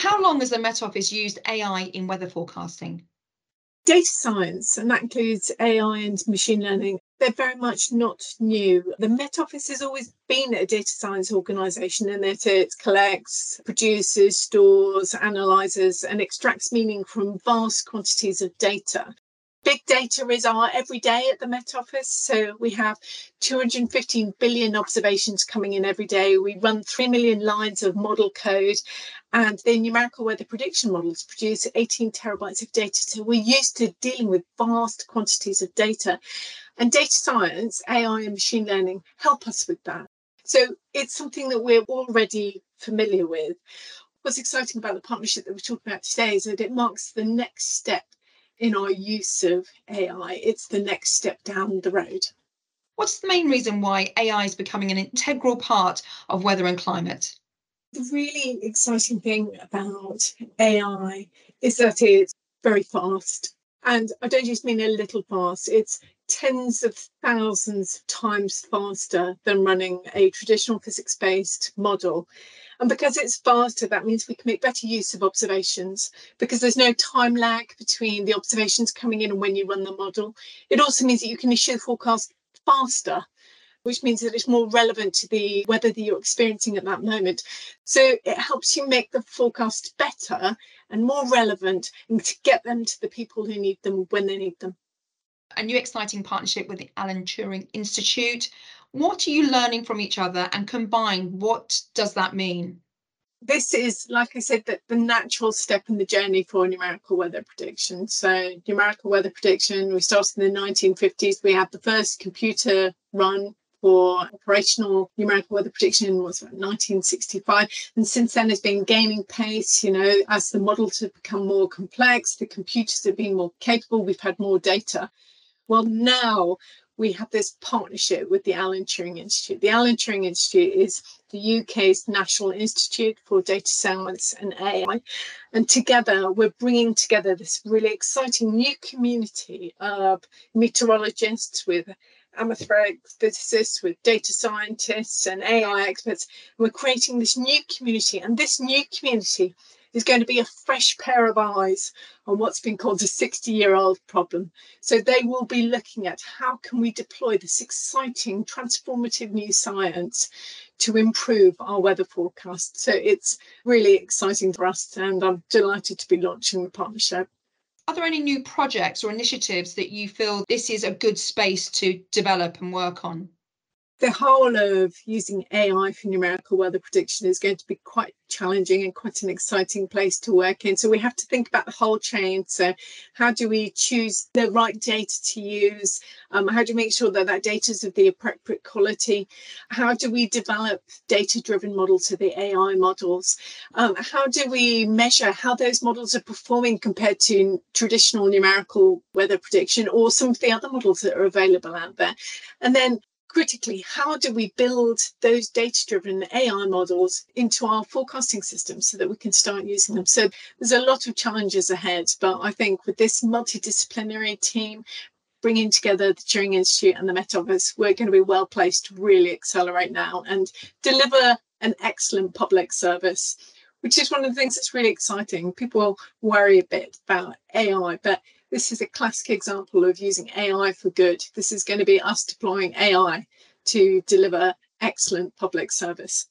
How long has the Met Office used AI in weather forecasting? Data science, and that includes AI and machine learning, they're very much not new. The Met Office has always been a data science organisation in that it collects, produces, stores, analyses, and extracts meaning from vast quantities of data. Big data is our everyday at the Met Office. So we have 215 billion observations coming in every day. We run 3 million lines of model code, and the numerical weather prediction models produce 18 terabytes of data. So we're used to dealing with vast quantities of data. And data science, AI, and machine learning help us with that. So it's something that we're already familiar with. What's exciting about the partnership that we're talking about today is that it marks the next step in our use of AI. It's the next step down the road. What's the main reason why AI is becoming an integral part of weather and climate? The really exciting thing about AI is that it's very fast. And I don't just mean a little fast, it's tens of thousands of times faster than running a traditional physics based model. And because it's faster, that means we can make better use of observations because there's no time lag between the observations coming in and when you run the model. It also means that you can issue the forecast faster which means that it's more relevant to the weather that you're experiencing at that moment. So it helps you make the forecast better and more relevant and to get them to the people who need them when they need them. A new exciting partnership with the Alan Turing Institute. What are you learning from each other and combined, what does that mean? this is, like I said, that the natural step in the journey for numerical weather prediction. So, numerical weather prediction, we started in the 1950s. We had the first computer run for operational numerical weather prediction was 1965 and since then it's been gaining pace you know as the models have become more complex the computers have been more capable we've had more data well now we have this partnership with the Alan Turing Institute. The Alan Turing Institute is the UK's National Institute for Data Science and AI. And together, we're bringing together this really exciting new community of meteorologists with atmospheric physicists, with data scientists and AI experts. We're creating this new community, and this new community is going to be a fresh pair of eyes on what's been called a 60 year old problem. So they will be looking at how can we deploy this exciting transformative new science to improve our weather forecast. So it's really exciting for us and I'm delighted to be launching the partnership. Are there any new projects or initiatives that you feel this is a good space to develop and work on? The whole of using AI for numerical weather prediction is going to be quite challenging and quite an exciting place to work in. So we have to think about the whole chain. So how do we choose the right data to use? Um, how do we make sure that that data is of the appropriate quality? How do we develop data-driven models to the AI models? Um, how do we measure how those models are performing compared to traditional numerical weather prediction or some of the other models that are available out there? And then critically, how do we build those data driven AI models into our forecasting systems so that we can start using them? So there's a lot of challenges ahead, but I think with this multidisciplinary team, bringing together the Turing Institute and the Met Office, we're going to be well placed to really accelerate now and deliver an excellent public service, which is one of the things that's really exciting. People worry a bit about AI, but this is a classic example of using AI for good. This is going to be us deploying AI to deliver excellent public service.